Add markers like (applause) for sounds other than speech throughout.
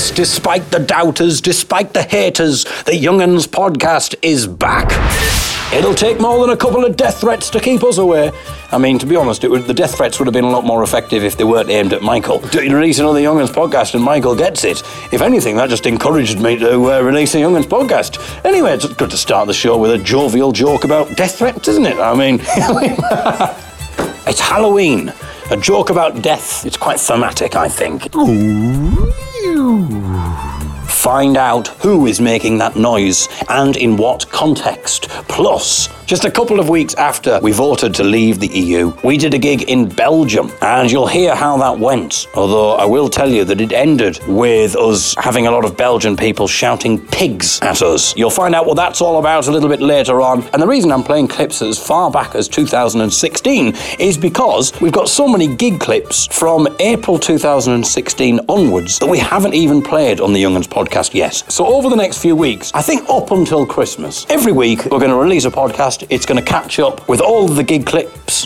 Yes, despite the doubters, despite the haters, the Young'uns podcast is back. It'll take more than a couple of death threats to keep us away. I mean, to be honest, would, the death threats would have been a lot more effective if they weren't aimed at Michael. To release another Young'uns podcast and Michael gets it. If anything, that just encouraged me to uh, release a Young'uns podcast. Anyway, it's good to start the show with a jovial joke about death threats, isn't it? I mean, (laughs) it's Halloween. A joke about death. It's quite thematic, I think. Find out who is making that noise and in what context. Plus, just a couple of weeks after we voted to leave the EU, we did a gig in Belgium, and you'll hear how that went. Although I will tell you that it ended with us having a lot of Belgian people shouting pigs at us. You'll find out what that's all about a little bit later on. And the reason I'm playing clips as far back as 2016 is because we've got so many gig clips from April 2016 onwards that we haven't even played on the Young'uns podcast yet. So over the next few weeks, I think up until Christmas, every week we're going to release a podcast. It's going to catch up with all the gig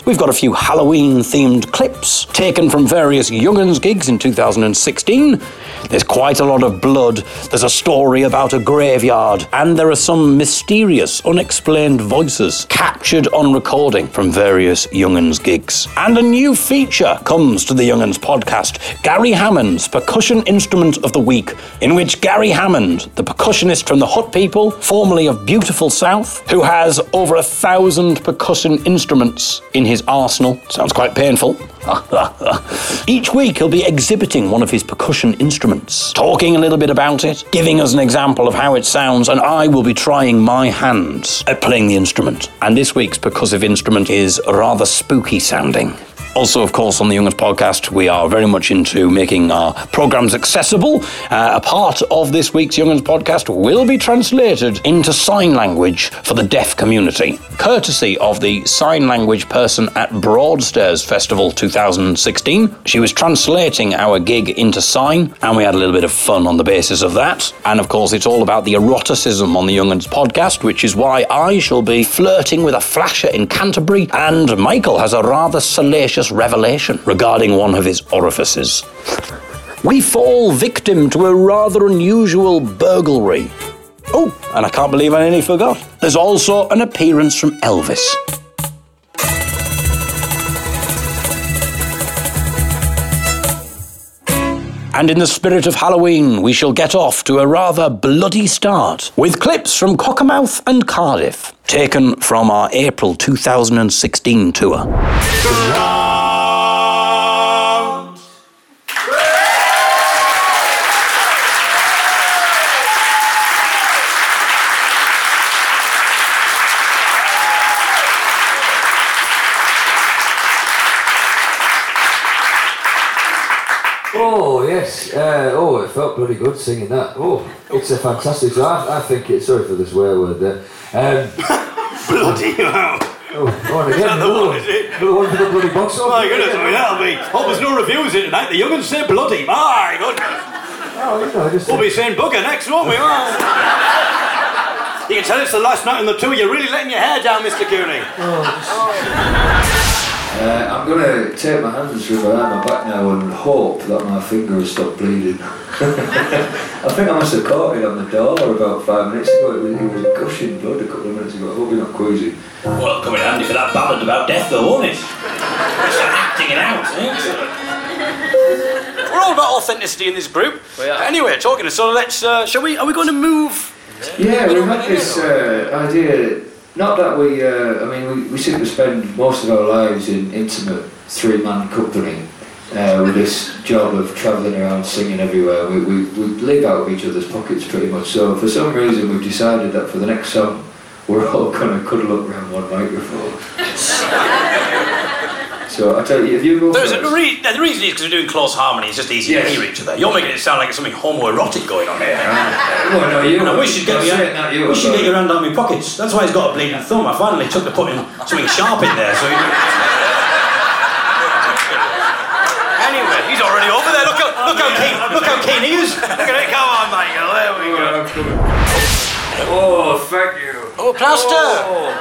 We've got a few Halloween themed clips taken from various Young'uns gigs in 2016. There's quite a lot of blood. There's a story about a graveyard. And there are some mysterious, unexplained voices captured on recording from various Young'uns gigs. And a new feature comes to the Young'uns podcast Gary Hammond's Percussion Instrument of the Week, in which Gary Hammond, the percussionist from the Hut People, formerly of Beautiful South, who has over a thousand percussion instruments in his arsenal, sounds quite painful. (laughs) Each week he'll be exhibiting one of his percussion instruments, talking a little bit about it, giving us an example of how it sounds, and I will be trying my hands at playing the instrument. And this week's percussive instrument is rather spooky sounding. Also, of course, on the Young'uns podcast, we are very much into making our programs accessible. Uh, a part of this week's Young'uns podcast will be translated into sign language for the deaf community, courtesy of the sign language person at Broadstairs Festival 2016. She was translating our gig into sign, and we had a little bit of fun on the basis of that. And of course, it's all about the eroticism on the Young'uns podcast, which is why I shall be flirting with a flasher in Canterbury, and Michael has a rather salacious revelation regarding one of his orifices. We fall victim to a rather unusual burglary. Oh, and I can't believe I nearly forgot. There's also an appearance from Elvis. And in the spirit of Halloween, we shall get off to a rather bloody start with clips from Cockermouth and Cardiff, taken from our April 2016 tour. Uh, oh, it felt bloody good singing that. Oh, it's a fantastic. So I, I think it's sorry for the swear word there. Um, (laughs) Bloody hell. oh, oh, and again, Another another one, is it? Another one for the bloody box Oh my office. goodness, I mean, that'll be. Hope there's no reviews in tonight. The young'uns say bloody. My goodness. Oh, you know, just, We'll be saying booger next, won't we? Oh. You can tell it's the last night on the tour. You're really letting your hair down, Mr. Cooney. Uh, I'm gonna take my hands through behind my back now and hope that my finger has stopped bleeding. (laughs) I think I must have caught it on the door about five minutes ago. It was, it was gushing blood a couple of minutes ago. I hope you're not queasy. Well, coming handy for that ballad about death, though, won't it? Just acting it out, eh? We're all about authenticity in this group. Anyway, talking to so let's. Uh, shall we? Are we going to move? Yeah, we had this uh, idea. Not that we, uh, I mean, we, we seem to spend most of our lives in intimate three-man company uh, with this job of travelling around singing everywhere. We, we, we live out of each other's pockets pretty much. So for some reason, we've decided that for the next song, we're all going to cuddle up around one microphone. (laughs) so I tell you, if you go There's a, first- the, re- the reason is because we're doing close harmony. It's just easy Yes. to hear each other. You're making it sound like it's something homoerotic going on here. Ah, well, no, you. And I wish you'd get your, you wish you'd get your hand down my pockets. That's why he's got a bleeding thumb. I finally took to putting something sharp in there. So anyway, he's already over there. Look how, look how keen, look how keen he is. Look at it. Come on, Michael. There we go. Oh, oh thank you. Oh, plaster. Oh,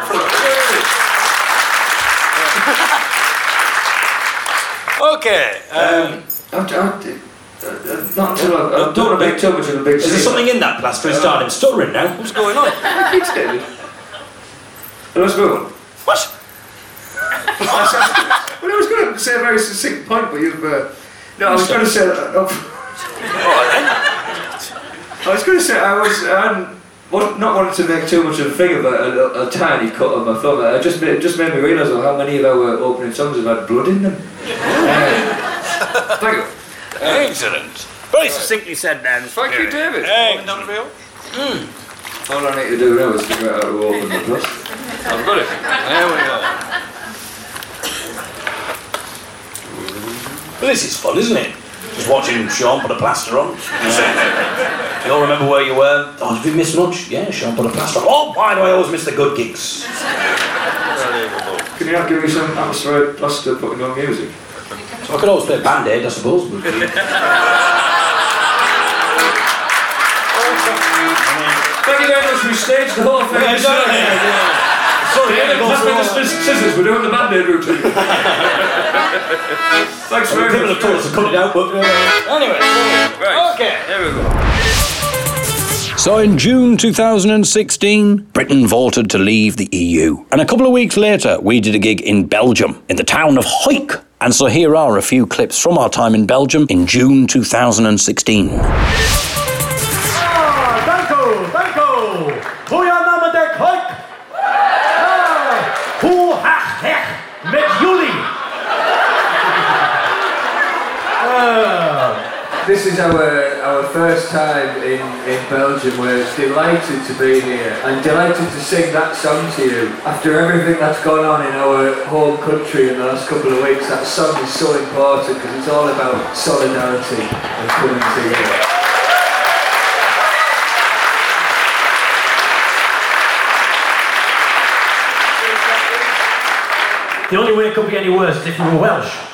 (laughs) okay. Um, I, I, uh, not until I, I don't want to make too much of a big Is there something in that plaster? It's starting stuttering now. What's going on? It's David. Let's move on. What? I well, I was going to say a very succinct point, but you've. Uh, no, I was going to say that. Uh, I was going to say I was um, wa- not wanting to make too much of a thing of a, a, a tiny cut on my thumb. I just made, it just made me realise how many of our opening songs have had blood in them. Uh, (laughs) thank you. Excellent. Very succinctly said, Dan. Thank you, David. Hey. All I need to do now is figure out how to open the plus. (laughs) I've got it. There we go. Well, this is fun, isn't it? Just watching Sean put a plaster on. (laughs) you all remember where you were? Oh, did we miss much? Yeah, Sean put a plaster on. Oh, why do I always miss the good gigs? Can you not give me some atmospheric plaster putting on music? So I could always play Band-Aid, I suppose. But, Thank you very much. We staged the whole thing. Yeah, sorry. Sorry, Yeah, I go pass me the all- scissors. We're doing the band-aid routine. (laughs) Thanks very People much. have told us to cut it out, but uh, anyway. Okay. There we go. So in June 2016, Britain voted to leave the EU. And a couple of weeks later, we did a gig in Belgium, in the town of Huyck. And so here are a few clips from our time in Belgium in June 2016. Ah, danko, danko. Goeie namen der Kijk. Hoe haast het met jullie? This is our our first time in, in Belgium. We're delighted to be here and delighted to sing that song to you. After everything that's gone on in our home country in the last couple of weeks, that song is so important because it's all about solidarity and coming together. the only way it could be any worse is if we were Welsh.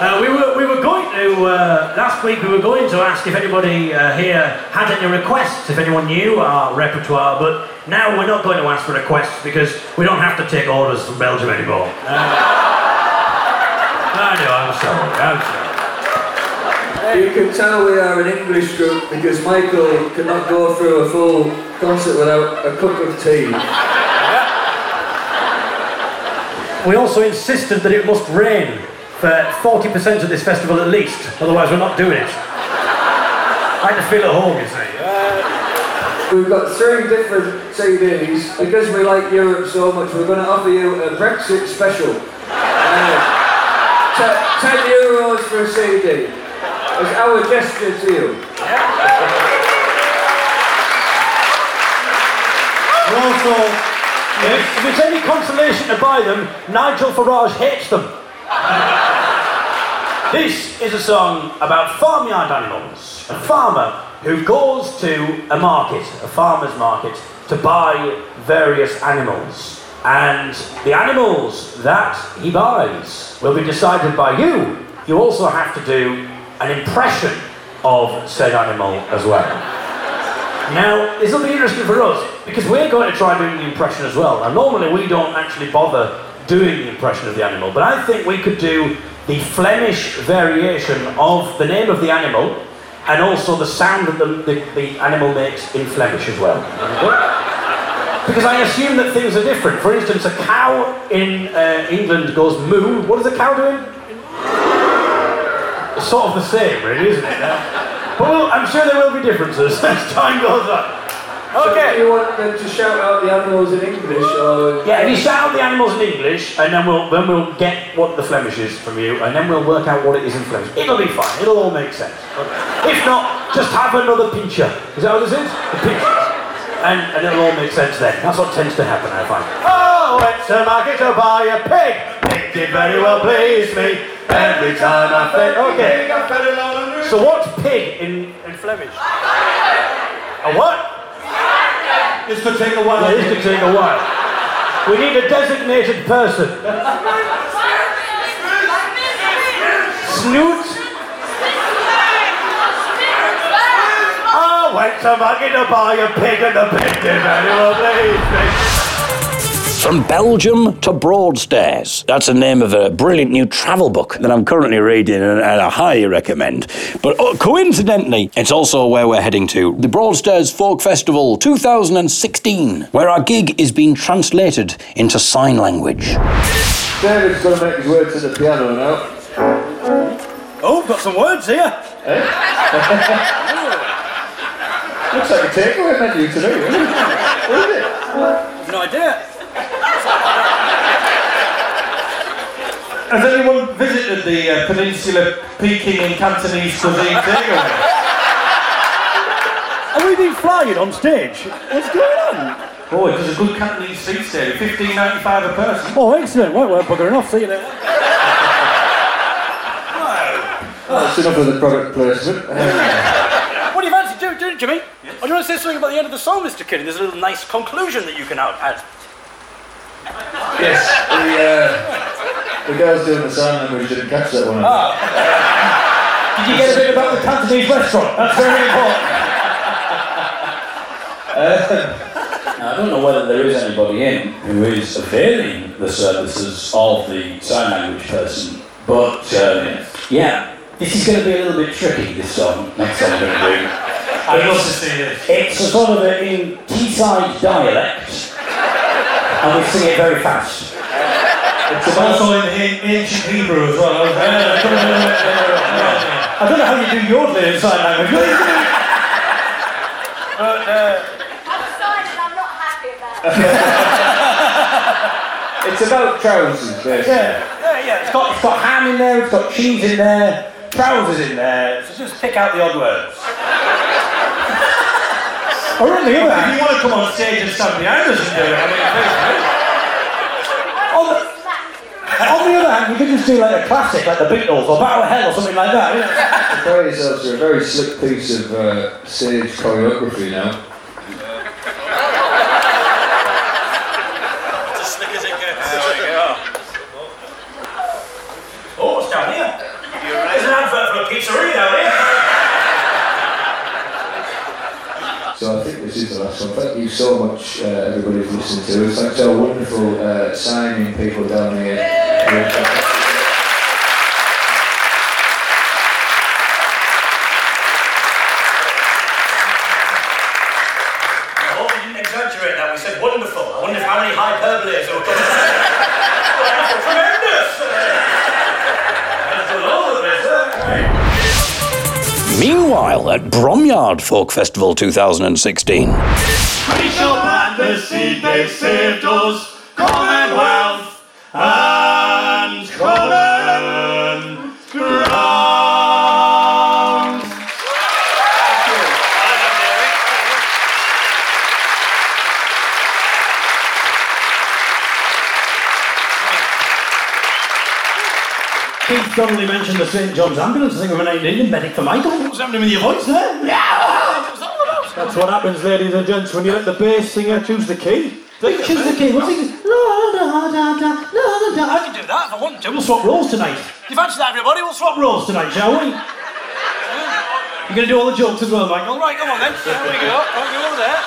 Uh, we were we were going to uh, last week. We were going to ask if anybody uh, here had any requests, if anyone knew our repertoire. But now we're not going to ask for requests because we don't have to take orders from Belgium anymore. Uh, (laughs) I know. I'm sorry. I'm sorry. You can tell we are an English group because Michael cannot go through a full concert without a cup of tea. We also insisted that it must rain for 40% of this festival at least, otherwise we're not doing it. I had to feel at home, you see. We've got three different CDs. Because we like Europe so much, we're going to offer you a Brexit special. Uh, te- 10 euros for a CD. It's our gesture to you. And also, if, if it's any consolation to buy them, Nigel Farage hates them. This is a song about farmyard animals. A farmer who goes to a market, a farmer's market, to buy various animals. And the animals that he buys will be decided by you. You also have to do an impression of said animal as well. Now, this will be interesting for us because we're going to try doing the impression as well. Now, normally we don't actually bother doing the impression of the animal, but I think we could do the Flemish variation of the name of the animal and also the sound that the, the, the animal makes in Flemish as well. Because I assume that things are different. For instance, a cow in uh, England goes moo. What is a cow doing? Sort of the same, really, isn't it? But we'll, I'm sure there will be differences (laughs) as time goes on. So Okay. do you want them to shout out the animals in English or... Yeah, if you shout out the animals in English, and then we'll then we'll get what the Flemish is from you, and then we'll work out what it is in Flemish. It'll be fine. It'll all make sense. If not, just have another pincher. Is that what this is? The pincher. And, and it'll all make sense then. That's what tends to happen, I find. Oh, went to market to buy a pig. Pig did very well please me. Every time I fed. Okay. So what's pig in, in Flemish? A what? This could take a while. Yeah, this take a while. We need a designated person. Snoot. Ah, I went to market to buy a pig and the pig did very well please me. From Belgium to Broadstairs. That's the name of a brilliant new travel book that I'm currently reading and, and I highly recommend. But uh, coincidentally, it's also where we're heading to the Broadstairs Folk Festival 2016, where our gig is being translated into sign language. David's going to make his way to the piano now. Oh, got some words here. (laughs) Looks like a takeaway menu today, isn't it? Isn't it? No idea. Has anyone visited the uh, Peninsula Peking and Cantonese cuisine (laughs) takeaway? Have we been flying on stage? What's going on? Oh, it was a good Cantonese seats there, fifteen ninety five a person. Oh, excellent. Well, we're buggering off. See you there. That's enough of the product placement. (laughs) What do you fancy doing, doing Jimmy? I do want to say something about the end of the song, Mr. Kidding. There's a little nice conclusion that you can add. yes, the, uh, the girl's doing the sign language didn't catch that one. Did you get a bit about the Cantonese restaurant? That's very important. I don't know whether there is anybody in who is availing the services of the sign language person, but um, yeah, this is going to be a little bit tricky. This song, next song I'm going to do. I'd love to see this. It's a sort of a, in Teesside dialect, and we sing it very fast. It's also in, in ancient Hebrew as well. (laughs) I don't know how you do yodeling in sign language. but, uh, I've signed and I'm not happy about it. (laughs) It's about trousers, basically. yeah, yeah, yeah. It's got, it's got ham in there, it's got cheese in there, trousers in there. So just pick out the odd words. (laughs) or on the other hand, if you want to come on stage and stand behind us and do it, I mean, please do. On the, on the other hand, you could just do like a classic, like the Beatles or Bat Out of Hell or something like that. You know? Prepare yourselves for a very slick piece of uh, stage choreography now. As slick as it gets. There we go. Oh, what's down here? There's an advert for a pizzeria down here. So I think this is the last one. Thank you so much, uh, everybody, for listening to us. Thanks to our wonderful uh, signing people down here. We didn't exaggerate that. We said wonderful. I wonder how many hyperboles will come. wonderful, tremendous. That's all of this. Meanwhile, at Bromyard Folk Festival 2016. We shall plant the seed they saved us, Commonwealth and common ground. Keith Donnelly mentioned the St John's ambulance. I think we're an Indian medic for Michael. What's happening with your voice there? Yeah. What's that all about? That's what happens, ladies and gents, when you let the bass singer choose the key. Choose the key. What's he? La, da, da, da, la, da, da. I can do that if I want to. We'll swap roles tonight. You fancy that, everybody? We'll swap roles tonight, shall we? You're going to do all the jokes as well, Michael. Right, come on then. There we go. I'll go over there.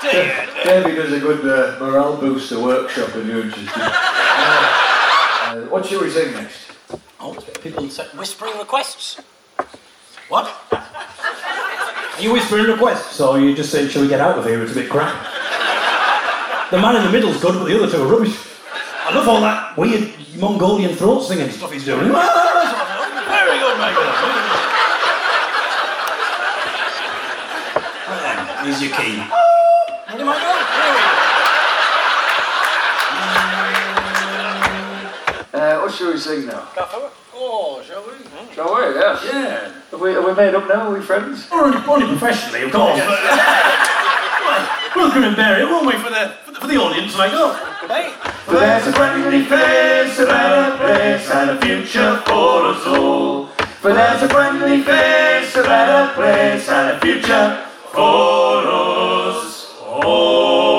Dear. Davey does a good uh, morale booster workshop in Newcastle. Uh, what shall we sing next? Oh, people say whispering requests. What? You whispering requests, or so you just saying, shall we get out of here? It's a bit crap. The man in the middle's good, but the other two are rubbish. I love all that weird Mongolian throat singing stuff he's doing. Ah, Very good. Right then, here's your key. Ready, Michael? Here we go. What shall we sing now? Oh, shall we? Hmm. Shall we? Yeah. Yeah. Have we, have we made up now? Are we friends? Only, only professionally, of course. But, we'll grin and bear it, won't we, for the, for the, for the audience, like, oh, hey. For there's a friendly face, a better place, and a future for us all. For there's a friendly face, a better place, and a future for us all.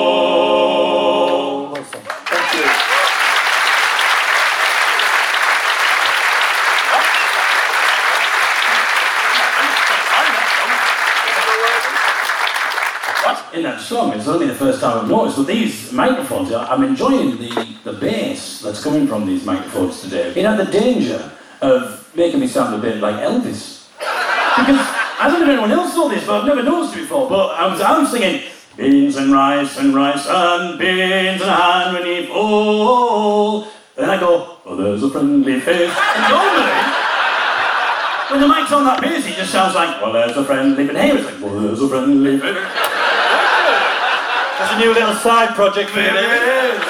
Thank you. Is only the first time I've noticed, but these microphones, I- I'm enjoying the, the bass that's coming from these microphones today. It had the danger of making me sound a bit like Elvis. Because I don't know if anyone else saw this, but I've never noticed it before. But I was, I'm singing beans and rice and rice and beans and when you fall. Then I go, oh, there's a friendly face. And normally, when the mic's on that bass, it just sounds like, well, there's a friendly. But here it's like, well, there's a friendly face. That's a new little side project for you. There it is.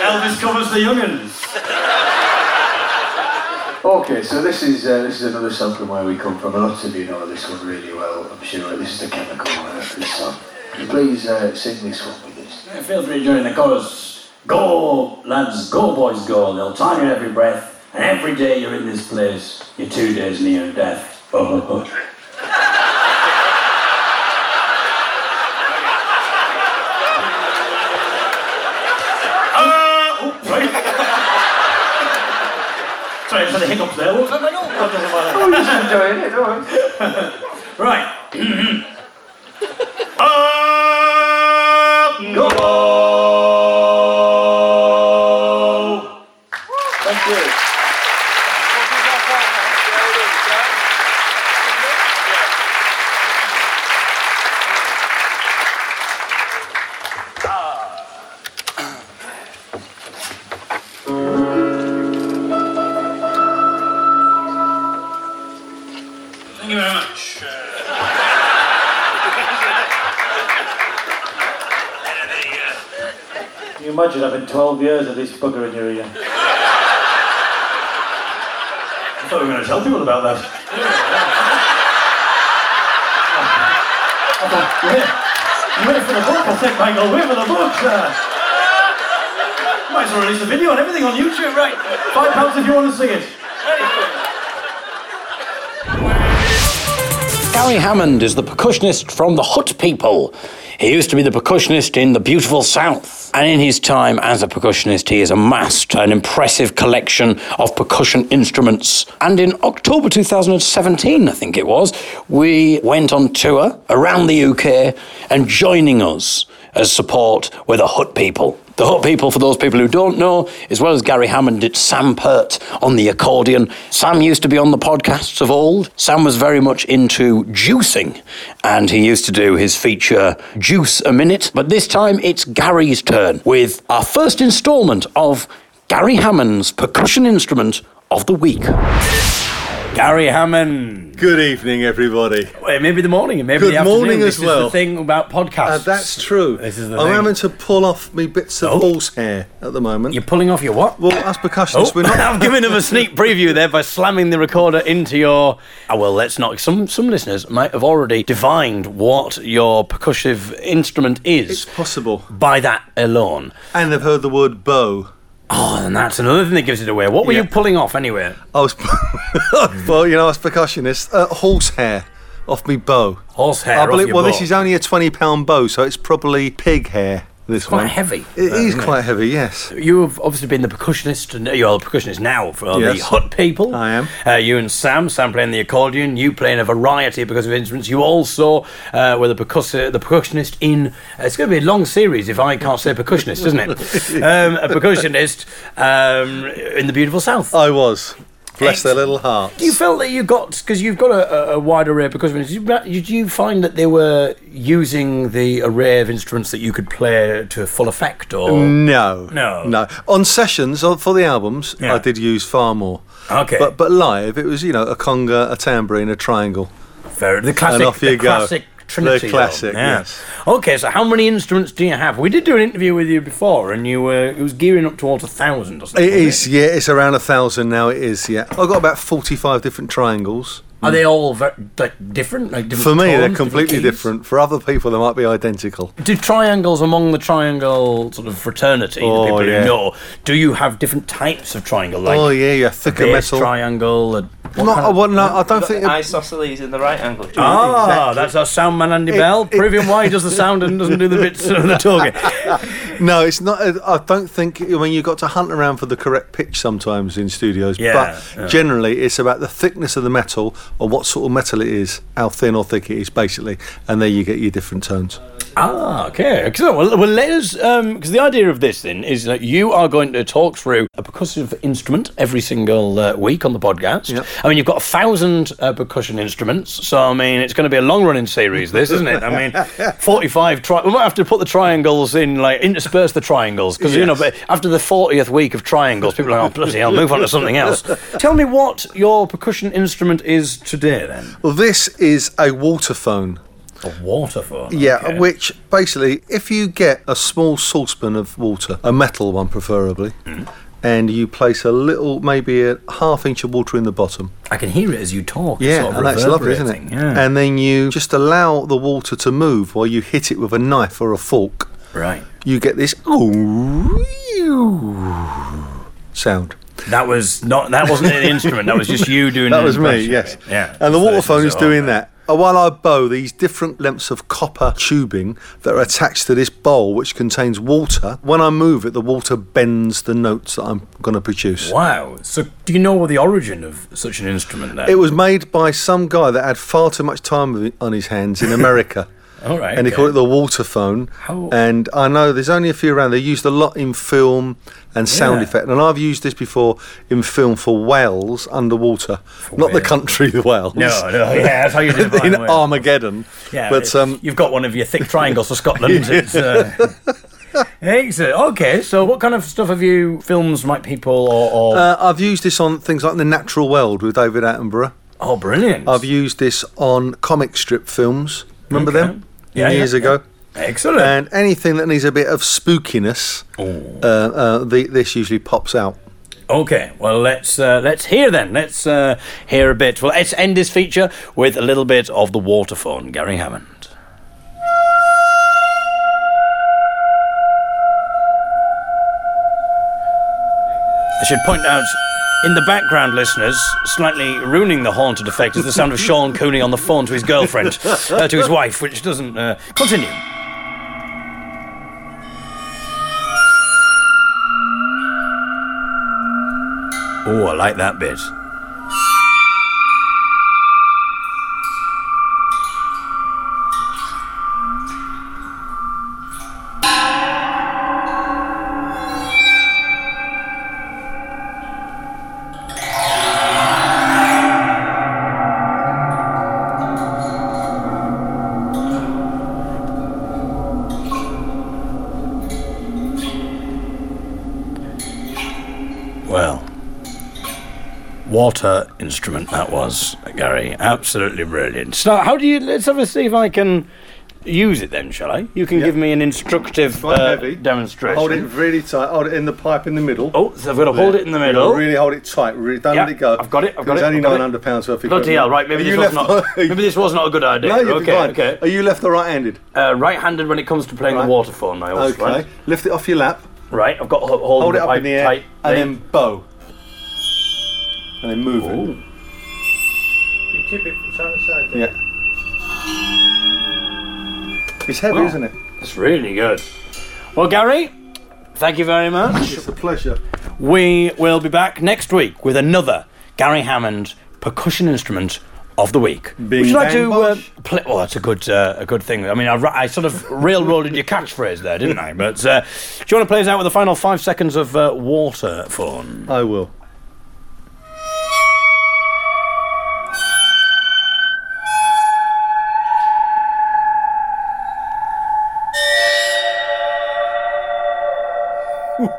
Elvis covers the young'uns. Okay, so this is uh, this is another song from where we come from. A lot of you know this one really well, I'm sure. This is the chemical uh, this song. Can you please uh, sing this one with us? Yeah, Feel free during the chorus. Go, lads, go, boys, go. They'll time you every breath. And every day you're in this place, you're two days near death. Oh, oh, oh. Ah, oh, sorry. Sorry, I just had a hiccup there. What was that? Oh, no, that doesn't matter. Oh, you're enjoying it, don't. (laughs) Right. (clears throat) Oh, you very much. Can you imagine having 12 years of this bugger in your ear? I thought we were going to tell people about that. I thought, yeah. You wait for the book, I think, Michael, wait for the book, sir. Might as well release a video and everything on YouTube, right? Five pounds if you want to see it. Gary Hammond is the percussionist from the Hut People. He used to be the percussionist in the beautiful South. And in his time as a percussionist, he has amassed an impressive collection of percussion instruments. And in October 2017, I think it was, we went on tour around the UK and joining us as support were the Hut People. The Hut People, for those people who don't know, as well as Gary Hammond, it's Sam Pert on the accordion. Sam used to be on the podcasts of old. Sam was very much into juicing, and he used to do his feature Juice a Minute. But this time it's Gary's turn with our first instalment of Gary Hammond's percussion instrument of the week. Gary Hammond. Good evening, everybody. Well, maybe the morning, and maybe Good the afternoon. morning this as is well. the thing about podcasts. Uh, that's true. This is the I'm thing. having to pull off me bits of Oh. horsehair at the moment. You're pulling off your what? Well, as percussionists, Oh, we're not. (laughs) I've given them a sneak preview there by slamming the recorder into your. Oh, well, let's not. Some some listeners might have already divined what your percussive instrument is It's possible. by that alone. And they've heard the word bow. Oh, and that's another thing that gives it away. What were Yeah. you pulling off anyway? I was, (laughs) well, you know, as percussionist, uh, horsehair off me bow. Horsehair. I off believe. Well, bow. this is only a twenty pound bow, so it's probably pig hair. This quite one. heavy. It uh, is isn't it? quite heavy. Yes. You've obviously been the percussionist, and you're the percussionist now for the Yes. Hut People. I am. Uh, you and Sam, Sam playing the accordion, you playing a variety because of percussive instruments. You also uh, were the, percuss- the percussionist in. Uh, it's going to be a long series if I can't say percussionist, isn't it? (laughs) um, a percussionist um, in the beautiful South. I was. Bless their little hearts. Do you feel that you got because you've got a, a, a wide array of percussion instruments? Did you, did you find that they were using the array of instruments that you could play to full effect, or No, No. no. On sessions uh, for the albums, Yeah. I did use far more. Okay. But but live, it was you know a conga, a tambourine, a triangle. Fair, the classic, And off you the go. classic trinity. The classic. Yeah. yes. Okay, so how many instruments do you have? We did do an interview with you before, and you were it was gearing up towards a thousand or something. It wasn't yeah. It's around a thousand now. It is, yeah. I've got about forty-five different triangles. Are they all very, like different? Like different For me, they're completely keys? different. For other people, they might be identical. Do triangles among the triangle sort of fraternity, Oh, the people yeah. who know, do you have different types of triangle? Like oh yeah, yeah. a Thicker bass metal. triangle. And Not, kind I, of- well, no, I don't think. isosceles in the right angle. Ah, Exactly. that's our sound man Andy It- Bell, it- proving why he does the (laughs) sound and doesn't do the bits of the talking. (laughs) No, it's not. I don't think. I mean, you've got to hunt around for the correct pitch sometimes in studios. Yeah, but yeah. generally, it's about the thickness of the metal or what sort of metal it is, how thin or thick it is, basically, and there you get your different tones. Ah, okay. Excellent. Well, well let us, because the idea of this then is that you are going to talk through a percussive instrument every single uh, week on the podcast. Yep. I mean, you've got a thousand uh, percussion instruments, so I mean, it's going to be a long-running series. This, isn't it? I mean, (laughs) forty-five. Tri- we might have to put the triangles in, like intersperse the triangles, because you know, but after the fortieth week of triangles, people are like, oh bloody hell, move on to something else. (laughs) Tell me what your percussion instrument is today, then. Well, this is a waterphone. A waterphone. Yeah, okay. which basically, if you get a small saucepan of water, a metal one preferably, Mm. and you place a little, maybe a half inch of water in the bottom. I can hear it as you talk. Yeah, sort of and that's lovely, isn't it? Yeah. And then you just allow the water to move while you hit it with a knife or a fork. right. You get this sound. That was not. That wasn't an instrument. That was just you doing. That was me, yes. Yeah. And the waterphone is doing that. While I bow these different lengths of copper tubing that are attached to this bowl, which contains water, when I move it, the water bends the notes that I'm going to produce. Wow. So, do you know the origin of such an instrument? Then? It was made by some guy that had far too much time on his hands in America. All right. and they okay. called it the waterphone. How- And I know there's only a few around. They're used a lot in film and sound Yeah. effect. And I've used this before in film for whales underwater, not the whales. country whales. No, no, yeah, that's how you (laughs) define in whales. Armageddon. Yeah, but um, you've got one of your thick (laughs) triangles for Scotland. It's, uh, excellent. Okay, so what kind of stuff have you films might people or? or uh, I've used this on things like The Natural World with David Attenborough. oh, brilliant! I've used this on comic strip films. Remember Okay. them? Yeah, years yeah. ago. Excellent. And anything that needs a bit of spookiness, uh, uh, the, this usually pops out. Okay, well let's uh, let's hear then. Let's uh, hear a bit. Well, let's end this feature with a little bit of the waterphone, Gary Hammond. I should point out, in the background, listeners, slightly ruining the haunted effect is the sound of Sean Cooney on the phone to his girlfriend, uh, to his wife, which doesn't uh, continue. Oh, I like that bit. Water instrument that was, Gary. Absolutely brilliant. So, how do you? Let's have a see if I can use it then, shall I? You can give me an instructive uh, demonstration. Hold it really tight. Hold it in the pipe in the middle. Oh, so I've got to hold it in the middle. Really hold it tight. Really, don't Yeah, let it go. I've got it, I've got It's it, only I've got it. nine hundred pounds worth. of Bloody hell! Right, maybe Are this was not. (laughs) maybe this was not a good idea. No, you'll okay, fine. okay. Are you left or right-handed? Uh, right-handed when it comes to playing Right. the waterphone. I always Okay. find. Lift it off your lap. Right, I've got to hold, Hold it up in the air, tight. and then bow. And then move Ooh. it. You tip it from side to side. Yeah. It's heavy, Wow. isn't it? It's really good. Well, Gary, thank you very much. It's a pleasure. We will be back next week with another Gary Hammond percussion instrument of the week. Bing Would you like to uh, play? Well, that's a good uh, a good thing. I mean, I, I sort of railroaded your catchphrase there, didn't I? But uh, do you want to play us out with the final five seconds of uh, water phone? I will.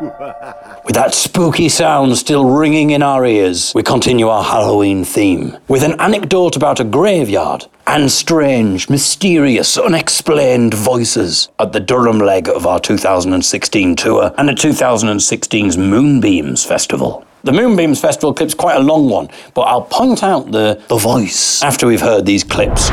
With that spooky sound still ringing in our ears, we continue our Halloween theme with an anecdote about a graveyard and strange, mysterious, unexplained voices at the Durham leg of our 2016 tour and the 2016's Moonbeams Festival. The Moonbeams Festival clip's quite a long one, but I'll point out the, the voice after we've heard these clips.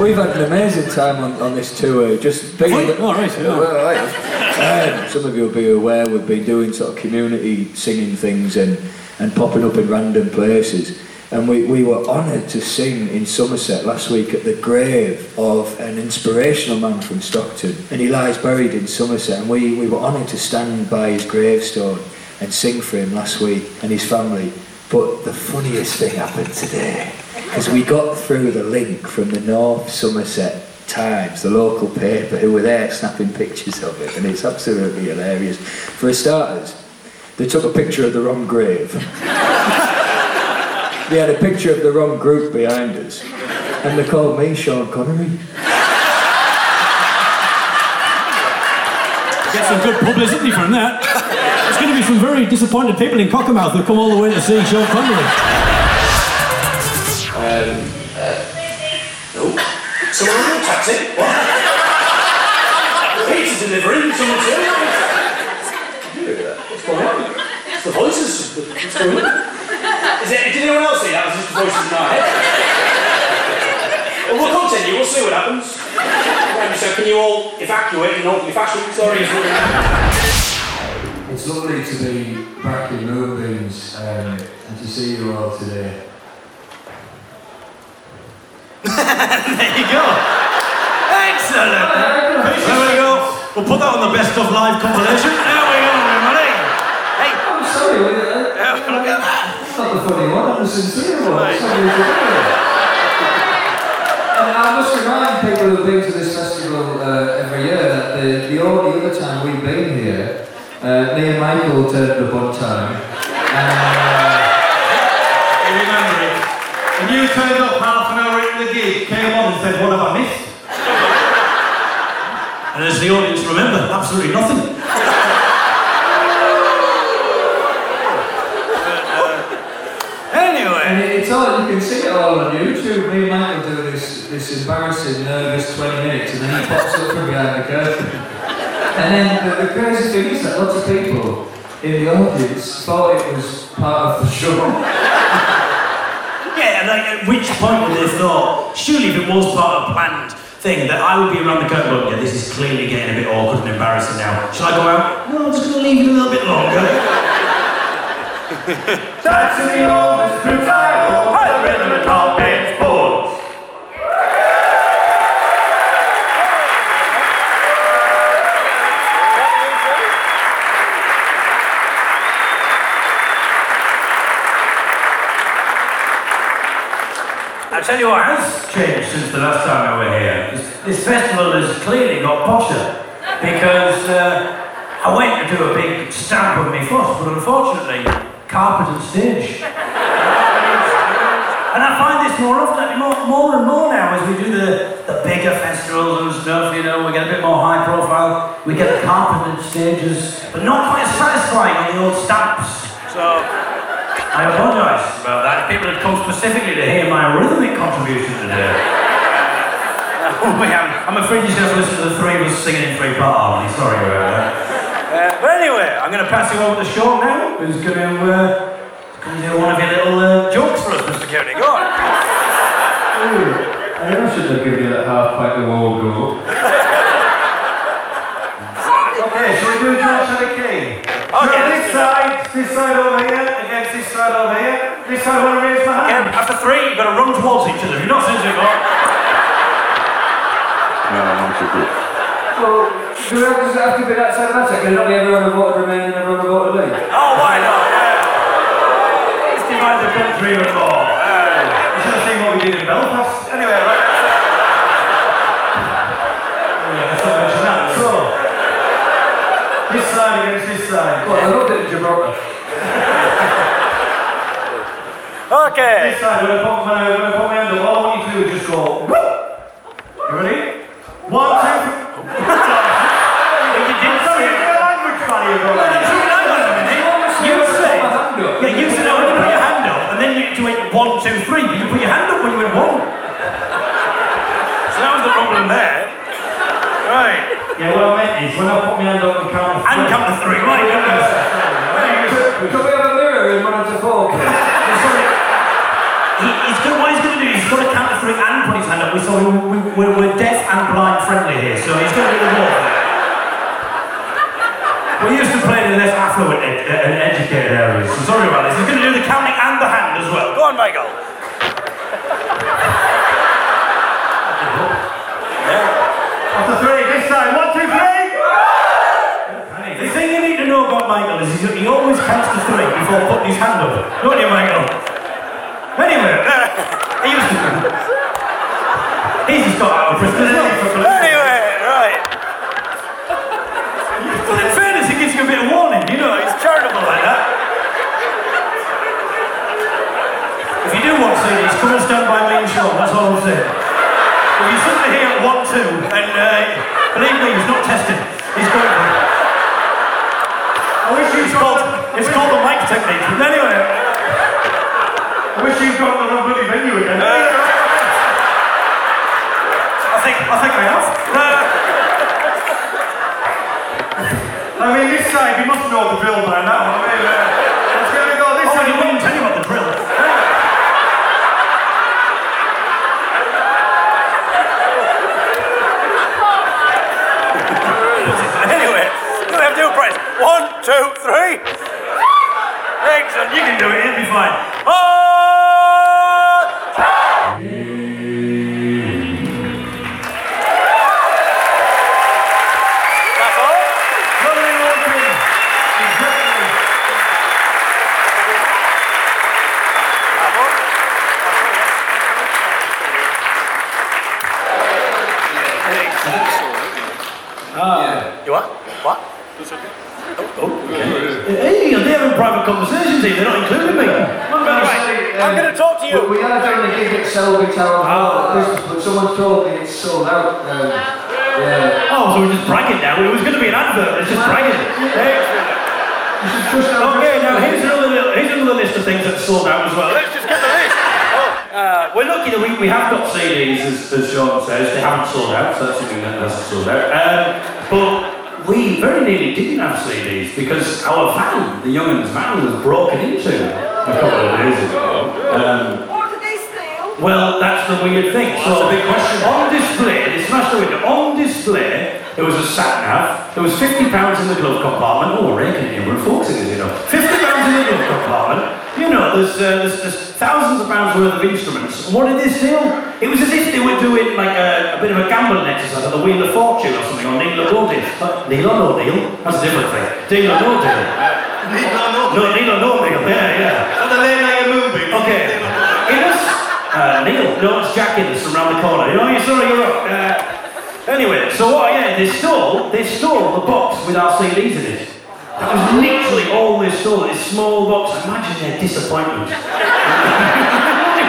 We've had an amazing time on, on this tour. Just being. Oh, right, yeah. Well, right. Um, some of you will be aware we've been doing sort of community singing things and, and popping up in random places. And we, we were honoured to sing in Somerset last week at the grave of an inspirational man from Stockton. And he lies buried in Somerset. And we, we were honoured to stand by his gravestone and sing for him last week and his family. But the funniest thing happened today because we got through the link from the North Somerset Times, the local paper, who were there snapping pictures of it, and it's absolutely hilarious. For starters, they took a picture of the wrong grave. they had a picture of the wrong group behind us, and they called me Sean Connery. Get some good publicity from that. There's going to be some very disappointed people in Cockermouth who come all the way to see Sean Connery. Um, uh, no. Someone on your taxi? What? Pizza delivery? Someone too? What's going on? It's the voices. What's going on? Is it, did anyone else see that? It Was just the voices in our head? well, we'll continue. We'll see what happens. Um, so can you all evacuate in orderly fashion? Sorry. It's lovely to be back in Moonbeams um, and to see you all today. There you go. Excellent. There we go. We'll put that on the best of live compilation. There we go, everybody. Hey. I'm sorry, uh, look at that. Not the funny one, I'm the sincere one. Sorry, and I must remind people who've been to this festival uh, every year that the, the only other time we've been here, uh, me and Michael turned up on time. And, You remember it. And you turned up half an the gig, came on and said, what have I missed? and as the audience remember, absolutely nothing. Uh, uh, and it's all, you can see it all on YouTube. Me and Michael do this, this embarrassing, nervous 20 minutes and then he pops up from behind the curtain. And then the, the crazy thing is that lots of people in the audience thought it was part of the show. Like, at which point would they have thought, surely if it was part of a planned thing, that I would be around the curtain, look, yeah, this is clearly getting a bit awkward and embarrassing now. Shall I go out? No, I'm just going to leave it a little bit longer. (laughs) That's the oldest true title. High rhythm and top end sports. I tell you what has changed since the last time I were here. This, this festival has clearly got posher because uh, I went to do a big stamp of my foot, but unfortunately, carpeted stage. and I find this more often, more, more and more now as we do the, the bigger festivals and stuff, you know, we get a bit more high profile, we get the carpeted stages, but not quite as satisfying on the old stamps. So, I apologise about that. People had come specifically to hear my rhythmic contribution today. (laughs) Oh, yeah, I'm afraid you're going to have to listen to the three of us singing in three part harmony. Sorry about that. Uh, but anyway, I'm going to pass you over to Sean now, who's going to uh, come do one of your little uh, jokes for us, Mr. Cooney. Go on. I know I should have given you that half pint of wall go. Okay, so we do jokes on the key. Okay, this side, this side over here, against this side over here. This side, I want to raise my hand. Again, after three, you've got to run towards each other. Have you not seen it before? Well, do we have to have to be that cinematic? Can not be everyone who voted Remain and everyone who voted Leave? Oh, why not? Yeah. Let's divide the country with more. You should have seen what we did in Belfast. Anyway, right. Looked at Gibraltar. Okay. This side, when I put my, when I put my hand up, all I want you to do is just go, whoop. You ready? One, two, three. you did sorry, you're a language fan, you go. You said, yeah, you said, I want you to put your hand up, and then you, you went one, two, three, but you put your hand up when you went one. So that was the problem there. Right. Yeah, what I meant is, when I put my hand up and count to three. And count to three, right, Could we have a mirror in one of the four? He, he's good, what he's going to do he's got to count three and put his hand up. We, so we, we, we're, we're deaf and blind friendly here, so he's going to do the both. We used to play in the less affluent ed- uh, and educated areas, so sorry about this. He's going to do the counting and the hand as well. Go on, on, Michael. After three, this side. One, two, three. The thing you need to know about Michael is he's, he always counts to three before putting his hand up. Don't you, Michael? Anyway, he used to. He's just got out of prison. Anyway, right. But in fairness, he gives you a bit of warning, you know, he's charitable like that. If you do want to see this, come and stand by me and Sean, that's all I'm saying. If you're suddenly here at 1 2, and uh, believe me, he's not testing, he's going for it. I wish It's you'd called, got. it's called the mic technique. But anyway, I wish you'd got the bloody venue again. I think, I think I have. Uh, I mean, this side, you must know the drill by now. I mean, uh, going to go this oh, side. you wouldn't tell you about the drill. Anyway, we have to do a price? One, two, three. Excellent, you can do it, it'll be fine. Conversations they're not including me. I'm very Right, I'm going to talk to But you. we are doing a gig at Selby Town Hall at Christmas, but someone told me it's sold out. Um, yeah. Oh, so we're just bragging now. It was going to be an advert. It's just bragging. Okay, now here's another little, here's another list of things that's sold out as well. Let's just get the list. Uh, we're lucky that we, we have got CDs, as, as Sean says. They haven't sold out, so that's something that hasn't sold out. Um, but we very nearly didn't have CDs because our van, the young Young'uns van, was broken into a couple of days ago. Um, What did they steal? Well, that's the weird thing. So the big question on display, they smashed the window. On display, there was a sat nav. There was fifty pounds in the glove compartment. Oh, we're raking here, we're folks it is, you know. Fifty the compartment. You know, there's, uh, there's, there's thousands of pounds worth of instruments. And What did they steal? It was as if they were doing like a, a bit of a gambling exercise on the Wheel of Fortune or something, or Neil Deal. Uh, Neil Deal? That's a different thing. Deal or no Deal? No, Neil Deal. Yeah, yeah. On the late night movie. Okay. Innes? Uh, Neil. No, it's Jack Innes from round the corner. You know, you're sorry, you're up. Uh, anyway, so what, yeah, they stole, they stole the box with our CDs in it. That was literally all they stole, this small box. Imagine their disappointment. It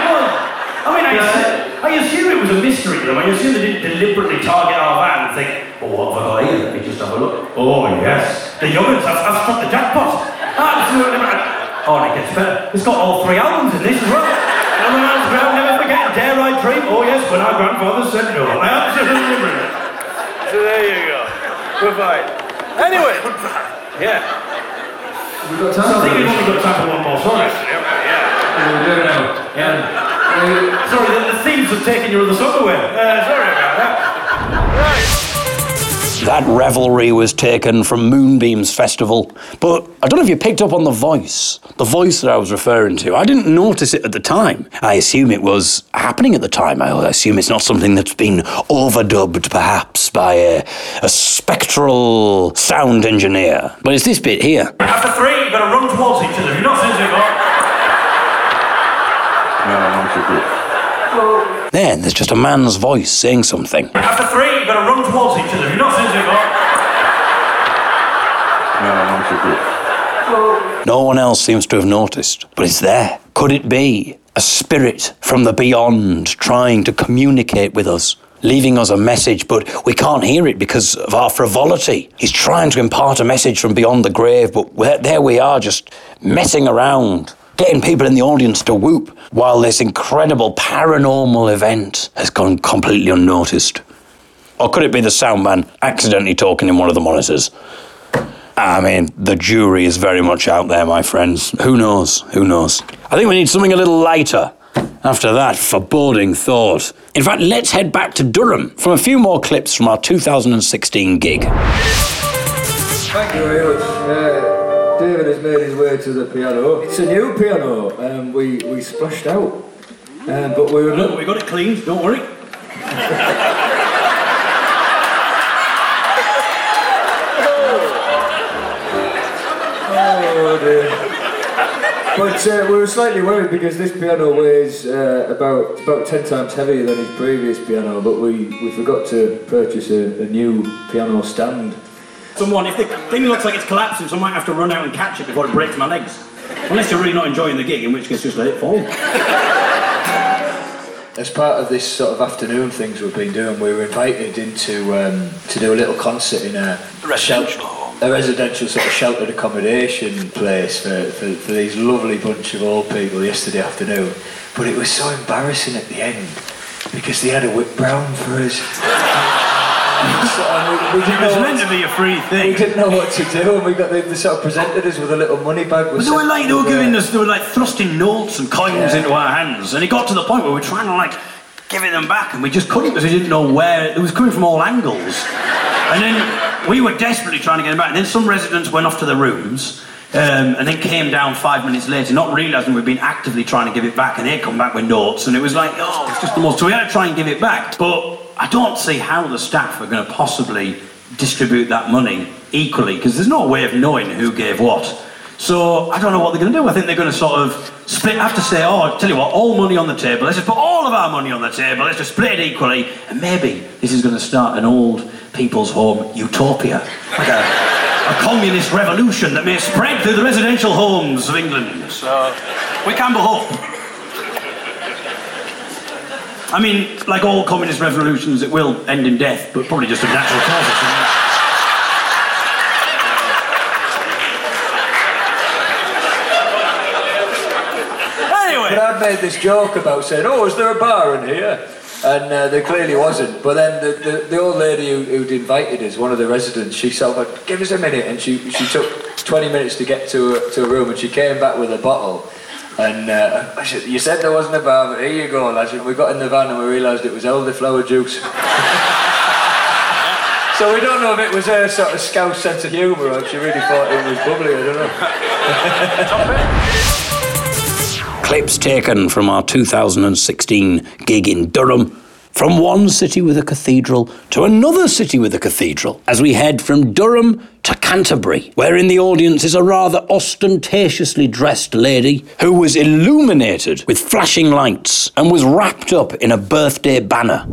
was. (laughs) I mean, I, assume, I assume it was a mystery to them. I assume they didn't deliberately target our van and think, oh, what have I got here? Let me just have a look. Oh, yes. The Young'uns, I've, I've struck the jackpot. Absolutely. right. Oh, and it gets better. It's got all three albums in this as well. Another man's ground, never forget. Dare I dream? Oh, yes, when our grandfather said no. Absolutely brilliant. So there you go. We're fine. Anyway. Yeah. We've got So I think we've only got time for one more song. actually. We're doing it now. Yeah. Sorry, the, the thieves have taken your other song away. Uh, sorry about that. That revelry was taken from Moonbeams Festival. But I don't know if you picked up on the voice, the voice that I was referring to. I didn't notice it at the time. I assume it was happening at the time. I assume it's not something that's been overdubbed perhaps by a, a spectral sound engineer. But it's this bit here. After three, you've got to run towards each other. If you're not seen it, Then there's just a man's voice saying something. After three, you've got to run towards each other. If you're not seen it, No one else seems to have noticed, but it's there. Could it be a spirit from the beyond trying to communicate with us, leaving us a message, but we can't hear it because of our frivolity? He's trying to impart a message from beyond the grave, but there we are, just messing around. Getting people in the audience to whoop while this incredible paranormal event has gone completely unnoticed. Or could it be the sound man accidentally talking in one of the monitors? I mean, the jury is very much out there, my friends. Who knows? Who knows? I think we need something a little lighter. After that foreboding thought. In fact, let's head back to Durham from a few more clips from our 2016 gig. Thank you David has made his way to the piano. It's a new piano. Um, we we splashed out, um, but we were Look, we got it cleaned, don't worry. Oh dear. But uh, we were slightly worried because this piano weighs uh, about about ten times heavier than his previous piano. But we, we forgot to purchase a, a new piano stand. Someone, if the thing looks like it's collapsing, someone might have to run out and catch it before it breaks my legs. Unless you're really not enjoying the gig, in which case just let it fall. As part of this sort of afternoon things we've been doing, we were invited into um, to do a little concert in a Residential a residential sort of sheltered accommodation place for, for, for these lovely bunch of old people yesterday afternoon. But it was so embarrassing at the end because they had a whip brown for us. We, It was know meant what to be a free thing. we didn't know what to do, and we got they, they sort of presented us with a little money bag. But they were like they were giving us, they were like thrusting notes and coins Yeah. into our hands, and it got to the point where we were trying to like giving them back, and we just couldn't because we didn't know where it was coming from all angles. And then we were desperately trying to get them back. And then some residents went off to their rooms. Um, and then came down five minutes later, not realising we'd been actively trying to give it back, and they'd come back with notes, and it was like, oh, it's just the most. So we had to try and give it back. But I don't see how the staff are going to possibly distribute that money equally, because there's no way of knowing who gave what. So I don't know what they're going to do. I think they're going to sort of split. Have to say, oh, tell you what, all money on the table. Let's just put all of our money on the table. Let's just split it equally, and maybe this is going to start an old people's home utopia, like a, a communist revolution that may spread through the residential homes of England. So we can but hope. I mean, like all communist revolutions, it will end in death, but probably just of natural. Anyway. But I'd made this joke about saying, "Oh, is there a bar in here?" And uh, there clearly wasn't. But then the, the, the old lady who, who'd invited us, one of the residents, she said, "Give us a minute," and she she took 20 minutes to get to a, to a room, and she came back with a bottle. And uh, I said, "You said there wasn't a bar, but here you go, lads." And we got in the van and we realised it was elderflower juice. (laughs) so we don't know if it was her sort of scouse sense of humour or if she really thought it was bubbly. I don't know. (laughs) Clips taken from our 2016 gig in Durham. From one city with a cathedral to another city with a cathedral, as we head from Durham to Canterbury, where in the audience is a rather ostentatiously dressed lady who was illuminated with flashing lights and was wrapped up in a birthday banner.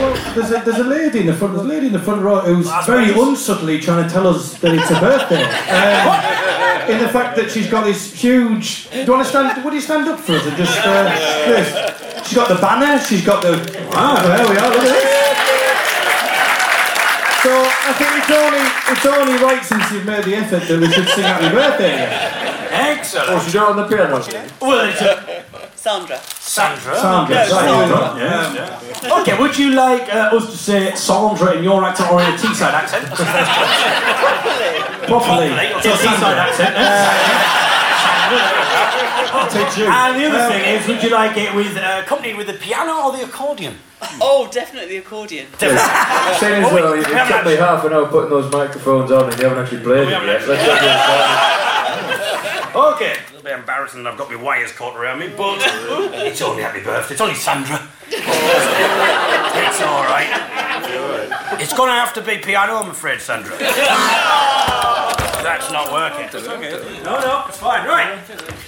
Well, there's a, there's a lady in the front. There's a lady in the front row who's very unsubtly trying to tell us that it's her birthday. (laughs) Um, in the fact that she's got this huge. Do you want to stand? Would you stand up for us and just? Uh, this? She's got the banner. She's got the. Ah, there we are. Look at this. So I think it's only it's only right since you've made the effort that we should sing happy birthday. Excellent. Oh, should do it on the piano. Well, it's a Sandra. Sandra. Sandra, Yeah, Sandra. Yeah. Okay, would you like uh, us to say Sandra in your accent or in a Teesside accent? Properly. Properly. Okay, Teesside accent. I'll (laughs) teach you. And the other Um, thing is, would you like it with uh, accompanied with the piano or the accordion? Oh, definitely the accordion. (laughs) Saying as well, it took me half an hour putting those microphones on and you haven't actually played it yet. Let's (laughs) get Okay. A little bit embarrassing I've got my wires caught around me, but it's only happy birthday. It's only Sandra. it's alright. It's gonna have to be piano, I'm afraid, Sandra. That's not working. No, no, it's fine. Right.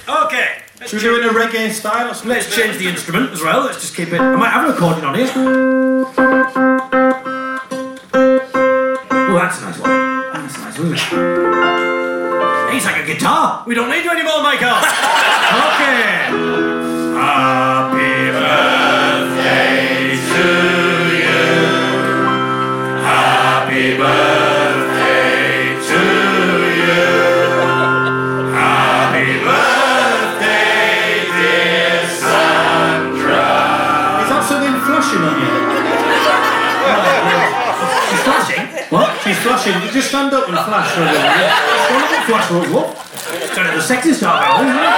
Okay. Should we do it in a reggae style or something? Let's change the instrument as well. Let's just keep it. I might have a recording on here. Oh, that's a nice one. That's a nice one. He's like a guitar. We don't need you anymore, Michael. (laughs) okay. Happy flashing. You just stand up and flash for a little and flash for a of the isn't it?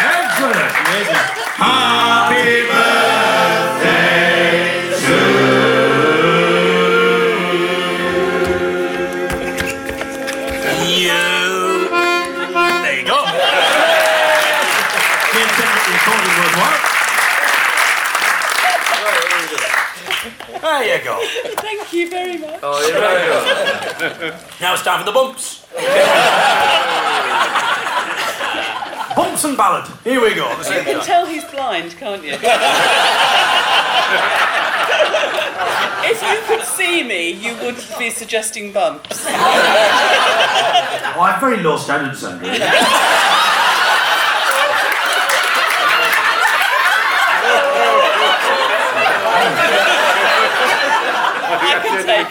Excellent. Happy birthday Thank you very much. Oh, you're very (laughs) good. Now it's time for the bumps. (laughs) bumps and ballad. Here we go. You can time. tell he's blind, can't you? (laughs) if you could see me, you would be suggesting bumps. Oh, I have very low standards, Sandra.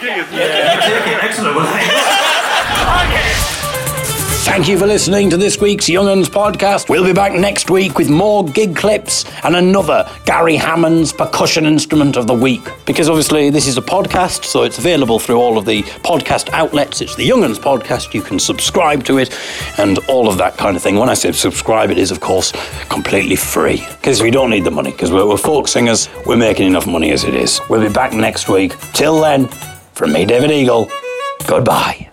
I can take it. Excellent. (laughs) Thank you for listening to this week's Young'uns podcast. We'll be back next week with more gig clips and another Gary Hammond's percussion instrument of the week. Because obviously this is a podcast, so it's available through all of the podcast outlets. It's the Young'uns podcast. You can subscribe to it and all of that kind of thing. When I say subscribe, it is of course completely free because we don't need the money because we're, we're folk singers. We're making enough money as it is. We'll be back next week. Till then, from me, David Eagle. Goodbye.